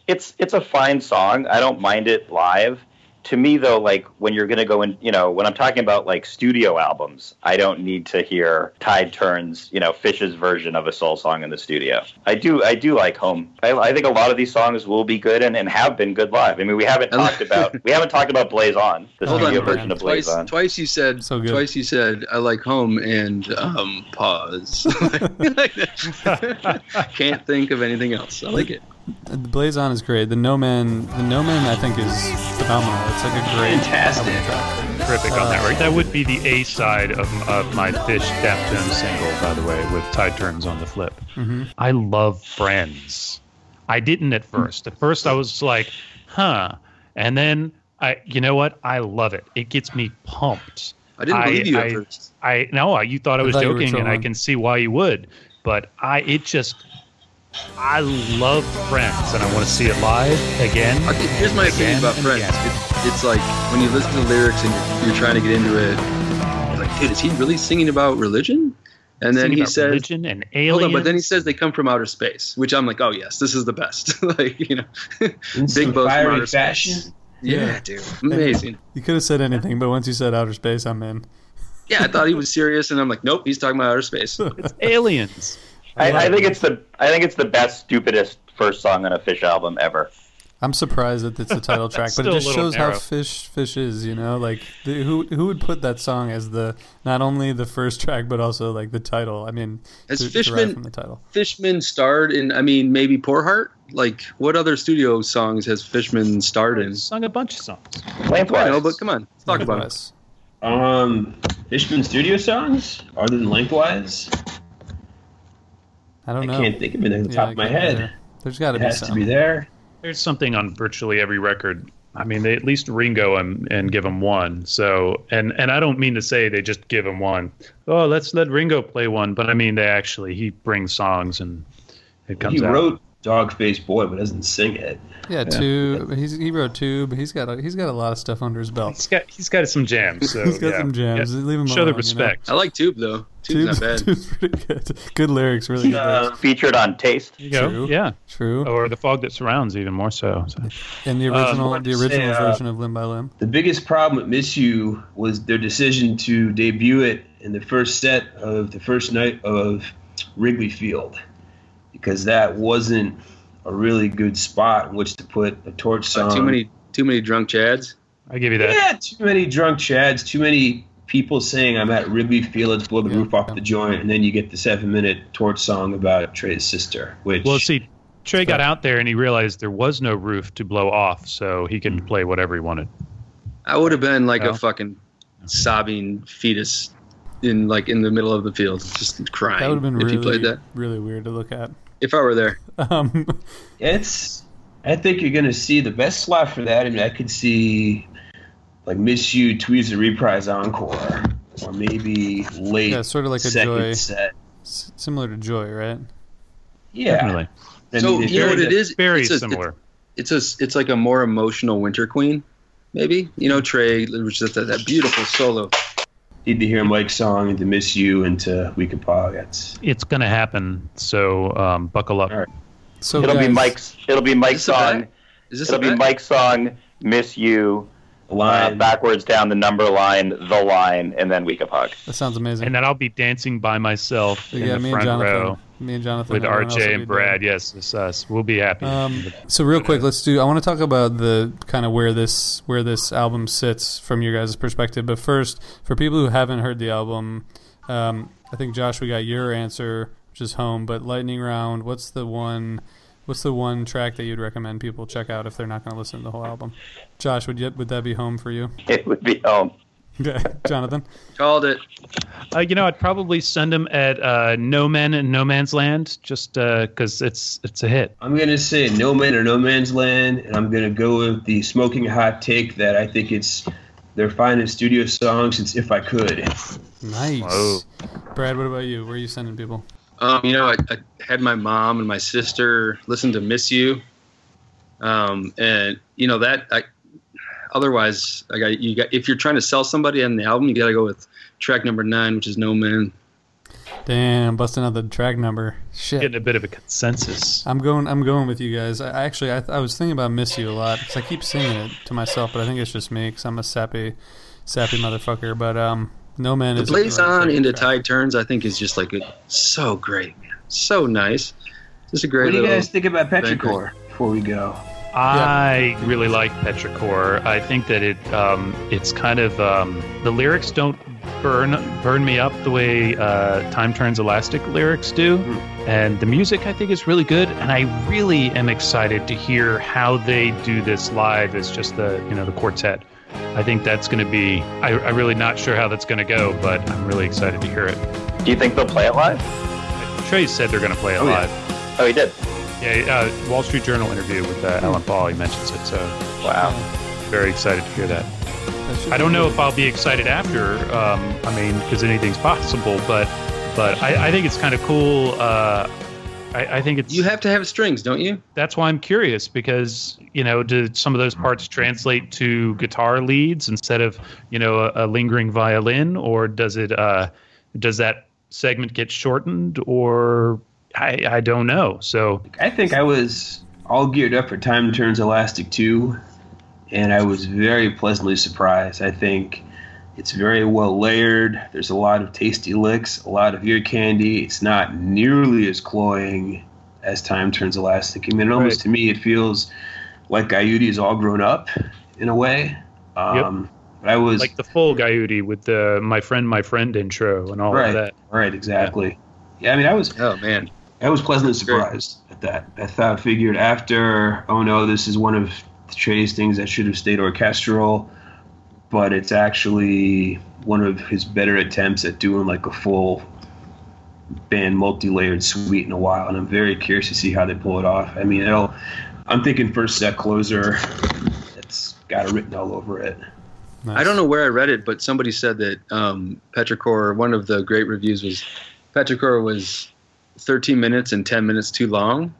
It's it's a fine song. I don't mind it live. To me, though, like when you're gonna go in, you know, when I'm talking about like studio albums, I don't need to hear Tide Turns, you know, Phish's version of a soul song in the studio. I do, I do like Home. I, I think a lot of these songs will be good and, and have been good live. I mean, we haven't talked about we haven't talked about Blaze On, the Hold studio on, version of Blaze twice, On. twice you said twice you said I like home and um pause. Can't think of anything else. I like it. The Blaze On is great. The No Man, the No Man, I think is phenomenal. It's like a great Fantastic. album track. Terrific on that, right? That would be the A side of, of my Phish Daptones single, by the way, with Tide Turns on the flip. Mhm. I love Friends. I didn't at first. At first, I was like, huh. And then, I, you know what? I love it. It gets me pumped. I didn't believe you at I, first. I no, you thought I I was thought joking, and I can see why you would. But I, it just, I love Friends, and I want to see it live again. Okay, here's my opinion about Friends. It, it's like when you listen to the lyrics and you're, you're trying to get into it, like, dude, is he really singing about religion? And then Singing he says, religion and Hold on, but then he says they come from outer space, which I'm like, oh yes, this is the best. like you know, In some big boat from outer fashion. space. Yeah, Yeah. dude, amazing. You could have said anything, but once you said outer space, I'm in. Yeah, I thought he was serious, and I'm like, nope, he's talking about outer space. It's aliens. I, I think it's the I think it's the best stupidest first song on a Phish album ever. I'm surprised that it's the title track, but it just little shows how fish fish is. You know, like the, who who would put that song as the not only the first track but also like the title. I mean, Has to- Fishman from the title. Fishman starred in? I mean, maybe Poor Heart. Like, what other studio songs has Fishman starred in? Sung a bunch of songs. I know, but come on, let's talk about it. Um, Fishman studio songs other than Lengthwise. I don't I know. can't think of it off the Yeah, top I of my head. either. There's got to be has some. to be there. There's something on virtually every record. I mean, they at least Ringo and, and give him one. So, and and I don't mean to say they just give him one. Oh, let's let Ringo play one. But I mean, they actually he brings songs and it comes he out. wrote Dog Face Boy, but doesn't sing it. Yeah, two. He's, he wrote tube. he's got a, he's got a lot of stuff under his belt. He's got he's got some jams. So He's got yeah. some jams. Yeah. Leave him Show alone, the you know? respect. I like Tube though. Tube's not bad. Tube's pretty good. Good lyrics, really good. Uh, lyrics. Featured on Taste. There go. True. Yeah. True. Or the fog that surrounds, even more so. so. And the Uh, original, wanted the original say, uh, version of Limb by Limb. The biggest problem with Miss You was their decision to debut it in the first set of the first night of Wrigley Field, because that wasn't a really good spot in which to put a torch song. Uh, too many, too many drunk chads. I give you that. Yeah, too many drunk chads, too many people saying I'm at Wrigley Field, let's blow the roof off the joint, and then you get the seven minute torch song about Trey's sister, which Well, see, Trey got out there and he realized there was no roof to blow off, so he could play whatever he wanted. I would have been like Oh. a fucking sobbing fetus in like in the middle of the field, just crying. That would have been if really, you played that. really weird to look at. If I were there, Um, it's I think you're gonna see the best slot for that. I mean, I could see like Miss You Tweezer reprise encore, or maybe late yeah, sort of like a joy, set. s- similar to Joy, right? Yeah, Definitely. I so mean, if you know what it the- is? Very it's a, similar. It's a it's like a more emotional Winter Queen, maybe. You know, Trey, which is that, that beautiful solo. Need to hear Mike's song and to Miss You and to Weekapaug. That's It's going to happen, so um, buckle up. All right. So It'll be Mike's. It'll be Mike's Is this song. Is this It'll be? Mike's song. Miss you. Uh, line. backwards down the number line, the line, and then we could hug. that sounds amazing. And then I'll be dancing by myself in yeah, the me front Jonathan, row me and Jonathan, with everyone RJ and Brad. Yes, it's us. We'll be happy. Um, so real quick, let's do. I want to talk about the kind of where this where this album sits from your guys' perspective. But first, for people who haven't heard the album, um, I think Josh, we got your answer, which is Home. But Lightning Round, what's the one? What's the one track that you'd recommend people check out if they're not going to listen to the whole album? Josh, would you, would that be Home for you? It would be um Okay, Jonathan. Called it. Uh, you know, I'd probably send them at uh, No Man and No Man's Land, just because it's it's a hit. I'm gonna say No Man or No Man's Land, and I'm gonna go with the smoking hot take that I think it's their finest studio song since If I Could. Nice. Whoa. Brad, what about you? Where are you sending people? Um, you know, I, I had my mom and my sister listen to "Miss You," um, and you know that I Otherwise, I got you. Got if you're trying to sell somebody on the album, you got to go with track number nine, which is No Man. Damn, busting out the track number. Shit. Getting a bit of a consensus. I'm going. I'm going with you guys. I actually, I, I was thinking about "Miss You" a lot because I keep singing it to myself, but I think it's just me because I'm a sappy, sappy motherfucker. But um, No Man The is Blaze right On track. into Tide Turns, I think, is just like a, so great, man. So nice. Just a great What do you guys think about banger. Petrichor before we go? I really like Petrichor. I think that it um, it's kind of um, the lyrics don't burn burn me up the way uh, Time Turns Elastic lyrics do, and the music I think is really good. And I really am excited to hear how they do this live as just the you know the quartet. I think that's going to be. I, I'm really not sure how that's going to go, but I'm really excited to hear it. Do you think they'll play it live? Trey said they're going to play it Oh, yeah. live. Oh, he did. Yeah, uh, Wall Street Journal interview with uh, Alan Paul. He mentions it. So wow, very excited to hear that. I don't know if I'll be excited after. Um, I mean, because anything's possible, but but I, I think it's kind of cool. Uh, I, I think it's you have to have strings, don't you? That's why I'm curious because you know, do some of those parts translate to guitar leads instead of you know a, a lingering violin, or does it uh, does that segment get shortened, or I, I don't know. So I think I was all geared up for Time Turns Elastic 2, and I was very pleasantly surprised. I think it's very well layered. There's a lot of tasty licks, a lot of ear candy. It's not nearly as cloying as Time Turns Elastic. I mean, almost Right. to me, it feels like Guyute is all grown up in a way. Um, But I was like the full Guyute with the my friend, my friend intro and all right, of that. right, exactly. Yeah, I mean, I was. Oh man, I was pleasantly surprised at that. I thought, figured after, oh no, this is one of Trey's things that should have stayed orchestral, but it's actually one of his better attempts at doing like a full band multi-layered suite in a while, and I'm very curious to see how they pull it off. I mean, it'll. I'm thinking first set closer. It's got it written all over it. I don't know where I read it, but somebody said that um, Petrichor. One of the great reviews was Petrichor was 13 minutes and 10 minutes too long,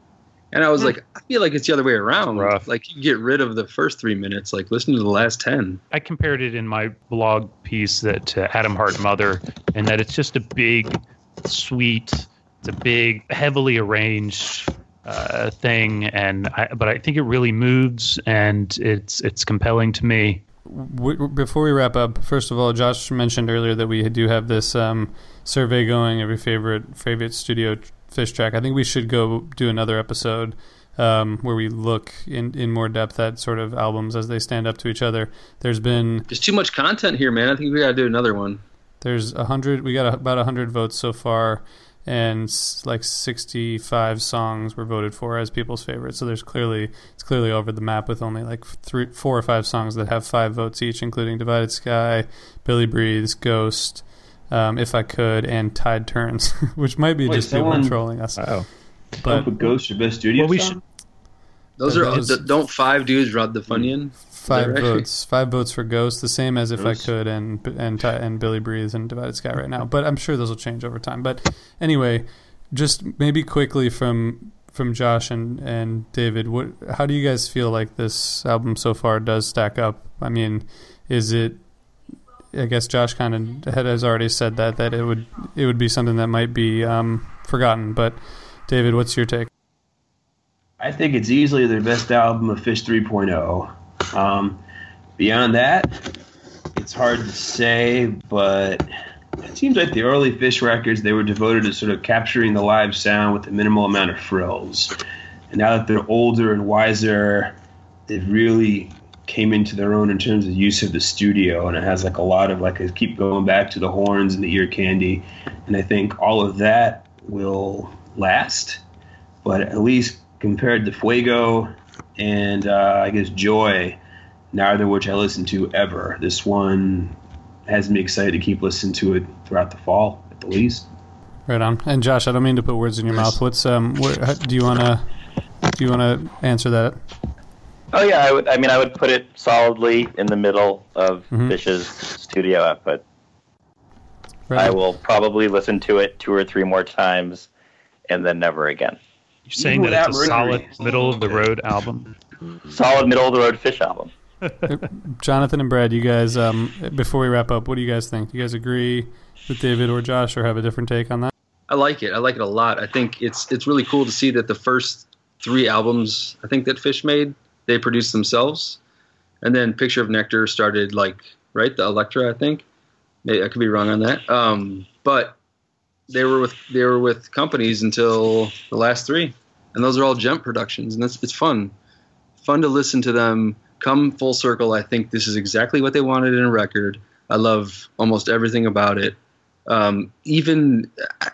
and I was like, I feel like it's the other way around. Like you get rid of the first three minutes, like listen to the last 10. I compared it in my blog piece that to Atom Heart Mother, and that it's just a big, sweet, it's a big, heavily arranged uh, thing, and I, but I think it really moves and it's it's compelling to me. W- before we wrap up, first of all, Josh mentioned earlier that we do have this um, survey going every favorite favorite studio Phish track. I think we should go do another episode um, where we look in, in more depth at sort of albums as they stand up to each other. There's been There's too much content here, man. I think we got to do another one. there's a hundred. We got a, about a hundred votes so far, and like sixty-five songs were voted for as people's favorites. So there's clearly it's clearly over the map with only like three, four or five songs that have five votes each, including "Divided Sky," "Billy Breathes," "Ghost," um, "If I Could," and "Tide Turns," which might be Wait, just people trolling us. Oh, But but Ghost your best studio Well, we song? Those are those- th- don't five dudes rob the Funyun. Five right? votes. Five votes for Ghost, the same as if Ghost. I could, and and and Billy Breathes and Divided Sky right now. But I'm sure those will change over time. But anyway, just maybe quickly from from Josh and and David, what how do you guys feel like this album so far does stack up? I mean, is it? I guess Josh kind of had has already said that that it would it would be something that might be um, forgotten. But David, what's your take? I think it's easily their best album of Phish 3.0. Um, beyond that, it's hard to say, but it seems like the early Phish records they were devoted to sort of capturing the live sound with a minimal amount of frills. And now that they're older and wiser, they've really came into their own in terms of use of the studio, and it has like a lot of like I keep going back to the horns and the ear candy, and I think all of that will last. But at least compared to Fuego and uh, I guess Joy, neither of which I listened to ever. This one has me excited to keep listening to it throughout the fall, at the least. Right on. And Josh, I don't mean to put words in your mouth. What's um? What, do you wanna do you wanna answer that? Oh yeah, I would. I mean, I would put it solidly in the middle of Mhm. Phish's studio output. Right. I will probably listen to it two or three more times, and then never again. You're saying that it's a solid middle of the road album. Solid middle of the road Phish album. Jonathan and Brad, you guys, um, before we wrap up, what do you guys think? Do you guys agree with David or Josh, or have a different take on that? I like it. I like it a lot. I think it's it's really cool to see that the first three albums I think that Phish made they produced themselves, and then Picture of Nectar started like right the Elektra I think. Maybe I could be wrong on that. Um, but they were with they were with companies until the last three, and those are all Jump productions, and that's it's fun, fun to listen to them come full circle. I think this is exactly what they wanted in a record. I love almost everything about it. Um, even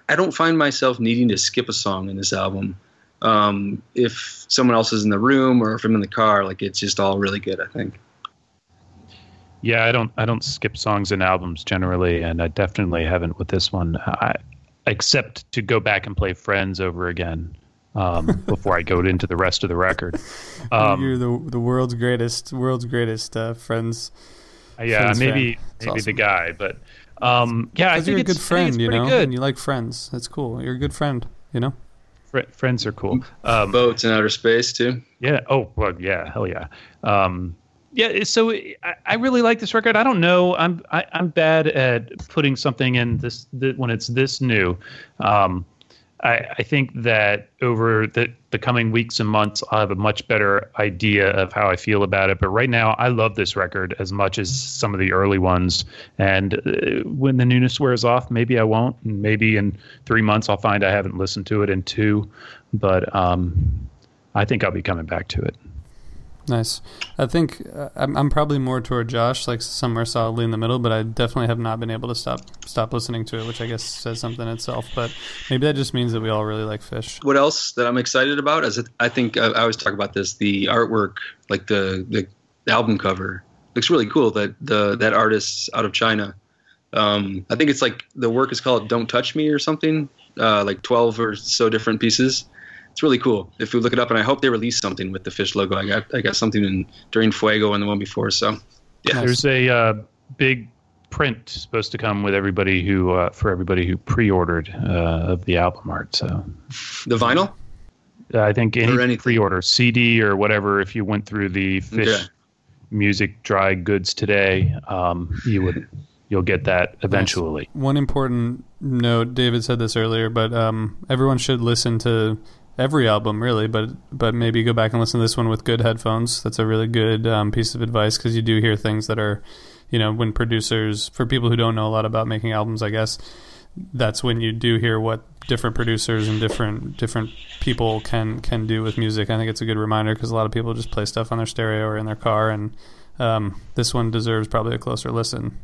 I don't find myself needing to skip a song in this album. Um, if someone else is in the room or if I'm in the car, like it's just all really good. I think. Yeah, I don't I don't skip songs and albums generally, and I definitely haven't with this one. I, except to go back and play Friends over again um, before I go into the rest of the record. Um, You're the the world's greatest world's greatest uh, Friends. Yeah, Friends maybe fan. Maybe awesome. the guy, but um, yeah, I think you're a good friend, you know, good. and you like friends. That's cool. You're a good friend, you know. Fr- friends are cool. Um, Boats in outer space too. Yeah. Oh, well, yeah. Hell yeah. Um, yeah. So I, I really like this record. I don't know. I'm I, I'm bad at putting something in this th- when it's this new. Um, I, I think that over the, the coming weeks and months, I'll have a much better idea of how I feel about it. But right now, I love this record as much as some of the early ones. And uh, when the newness wears off, maybe I won't. Maybe in three months, I'll find I haven't listened to it in two. But um, I think I'll be coming back to it. Nice. I think uh, I'm, I'm probably more toward Josh, like somewhere solidly in the middle. But I definitely have not been able to stop stop listening to it, which I guess says something itself. But maybe that just means that we all really like Phish. What else that I'm excited about is I think I, I always talk about this. The artwork, like the the album cover, looks really cool. That the that artist's out of China. Um, I think it's like the work is called "Don't Touch Me" or something. Uh, like 12 or so different pieces. It's really cool. If we look it up, and I hope they release something with the Phish logo. I got I got something in during Fuego and the one before. So yeah, There's a uh, big print supposed to come with everybody who uh, for everybody who pre-ordered uh, of the album art. So the vinyl. I think Or any pre-order CD or whatever. If you went through the Phish Okay. Music Dry Goods today, um, you would you'll get that eventually. One important note: David said this earlier, but um, everyone should listen to every album, really. But but maybe go back and listen to this one with good headphones. That's a really good um, piece of advice because you do hear things that are, you know, when producers, for people who don't know a lot about making albums, I guess that's when you do hear what different producers and different different people can can do with music. I think it's a good reminder because a lot of people just play stuff on their stereo or in their car, and um, this one deserves probably a closer listen.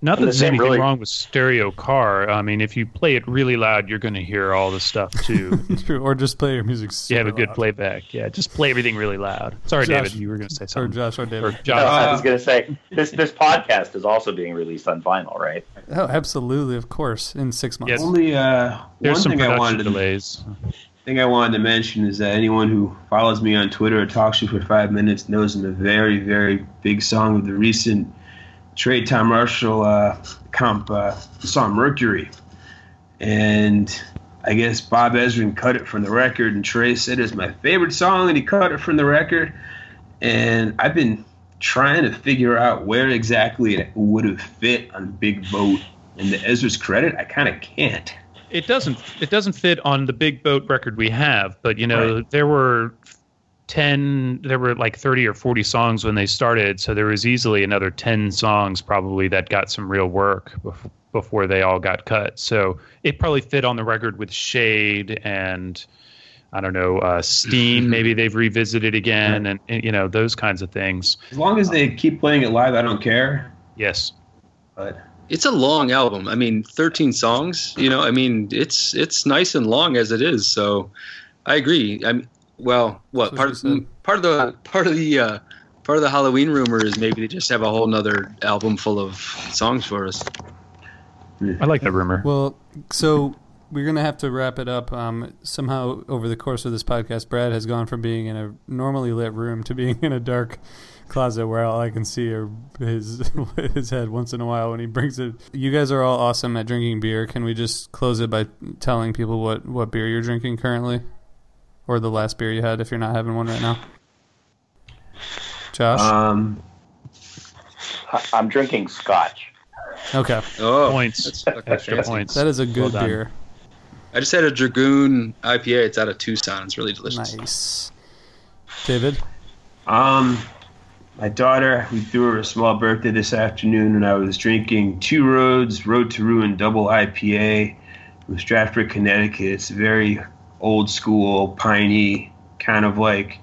Not that there's anything really- wrong with stereo car. I mean, if you play it really loud, you're going to hear all the stuff too. True, or just play your music. you have a good loud. playback. Yeah, just play everything really loud. Sorry, Josh- David, you were going to say Or something. Josh or David. Or No, Josh. I was going to say this this podcast is also being released on vinyl, right? Oh, absolutely, of course. In six months. Yes. Only uh, There's one some thing I wanted to delays. thing I wanted to mention is that anyone who follows me on Twitter or talks to me for five minutes knows I'm a very, very big song of the recent Trey Tom Marshall uh, comp uh, song Mercury. And I guess Bob Ezrin cut it from the record, and Trey said it's my favorite song, and he cut it from the record. And I've been trying to figure out where exactly it would have fit on Big Boat. And to Ezrin's credit, I kind of can't. It doesn't. It doesn't fit on the big boat record we have. But you know, Right. there were ten. There were like thirty or forty songs when they started. So there was easily another ten songs probably that got some real work bef- before they all got cut. So it probably fit on the record with Shade and. I don't know, uh, Steam. Maybe they've revisited again, and, and you know those kinds of things. As long as they keep playing it live, I don't care. Yes, But it's a long album. I mean, 13 songs. You know, I mean, it's it's nice and long as it is. So, I agree. I'm well. What part what she of part of the part of the uh, part of the Halloween rumor is maybe they just have a whole nother album full of songs for us. I like that rumor. Well, so we're gonna have to wrap it up. Um, somehow over the course of this podcast, Brad has gone from being in a normally lit room to being in a dark closet where all I can see are his his head once in a while when he brings it. You guys are all awesome at drinking beer. Can we just close it by telling people what what beer you're drinking currently, or the last beer you had if you're not having one right now? Josh, um, I'm drinking scotch. Okay. Oh, Points. that's Extra fancy. points. That is a good done. beer. I just had a Dragoon IPA. It's out of Tucson. It's really delicious. Nice. David? Um, my daughter, we threw her a small birthday this afternoon, and I was drinking Two Roads Road to Ruin Double IPA from Stratford, Connecticut. It's very old school, piney, kind of like,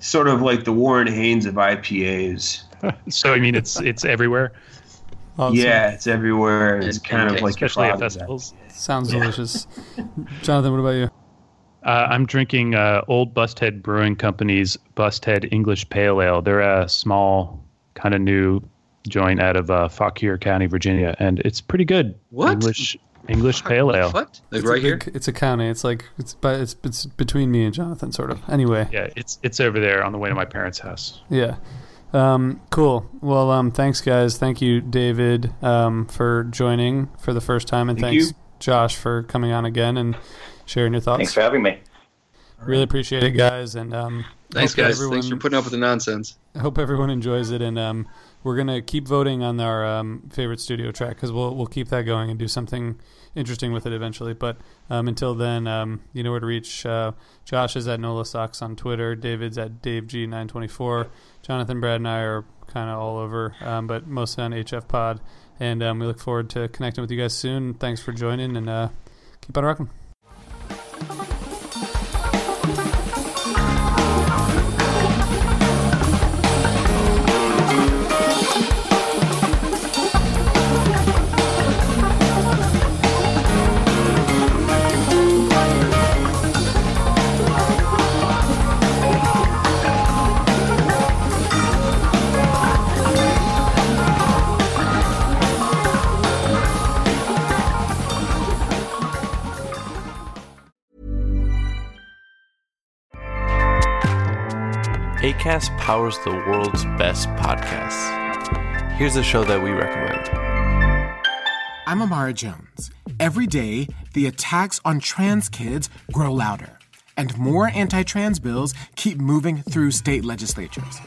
sort of like the Warren Haynes of IPAs. so I mean, it's it's everywhere, Awesome. Yeah, it's everywhere. It's And- kind and of like your especially at father's festivals. Sounds delicious. Jonathan, what about you? Uh, I'm drinking uh, Old Busthead Brewing Company's Busthead English Pale Ale. They're a small, kind of new joint out of uh, Fauquier County, Virginia, and it's pretty good. What? English English Pale Ale? What? Like It's right a here? It's a county. It's like it's but it's it's between me and Jonathan, sort of. Anyway, Yeah, it's it's over there on the way to my parents' house. yeah. Um, cool. Well, um, thanks, guys. Thank you, David, um, for joining for the first time, and Thank thanks, you. Josh, for coming on again and sharing your thoughts. Thanks for having me. Really appreciate it, guys, and um, Thanks, hope that guys. Thanks for putting up with the nonsense. I hope everyone enjoys it, and um, we're gonna keep voting on our um, favorite studio track because we'll we'll keep that going and do something interesting with it eventually. But um, until then, um, you know where to reach. Uh, Josh is at Nola Socks on Twitter. David's at DaveG924. Jonathan, Brad, and I are kind of all over, um, but mostly on HF Pod. And um, we look forward to connecting with you guys soon. Thanks for joining, and uh, keep on rocking. ACAST powers the world's best podcasts. Here's a show that we recommend. I'm Amara Jones. Every day, the attacks on trans kids grow louder, and more anti trans bills keep moving through state legislatures.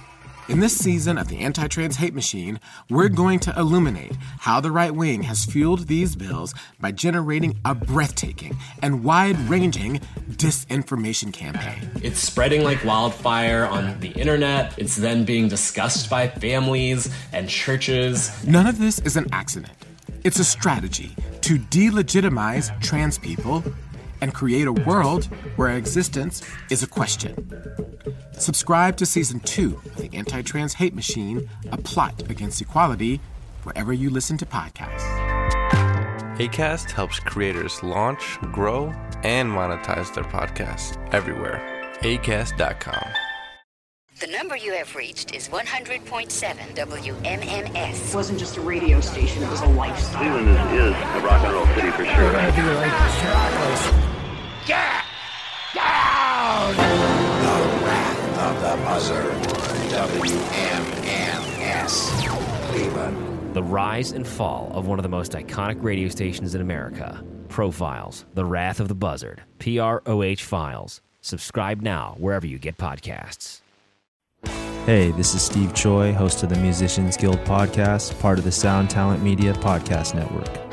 In this season of the Anti Trans Hate Machine, we're going to illuminate how the right wing has fueled these bills by generating a breathtaking and wide ranging disinformation campaign. It's spreading like wildfire on the internet. It's then being discussed by families and churches. None of this is an accident. It's a strategy to delegitimize trans people and create a world where existence is a question. Subscribe to season two of the Anti Trans Hate Machine, a plot against equality, wherever you listen to podcasts. ACAST helps creators launch, grow, and monetize their podcasts everywhere. ACAST.com. The number you have reached is 100.7 WMMS. It wasn't just a radio station, it was a lifestyle. Cleveland is, is a rock and roll city for sure. Yeah! Down! The Wrath of the Buzzard. WMMS. Cleveland. The rise and fall of one of the most iconic radio stations in America. Profiles, The Wrath of the Buzzard, PROH Files. Subscribe now wherever you get podcasts. Hey, this is Steve Choi, host of the Musicians Guild podcast, part of the Sound Talent Media Podcast Network.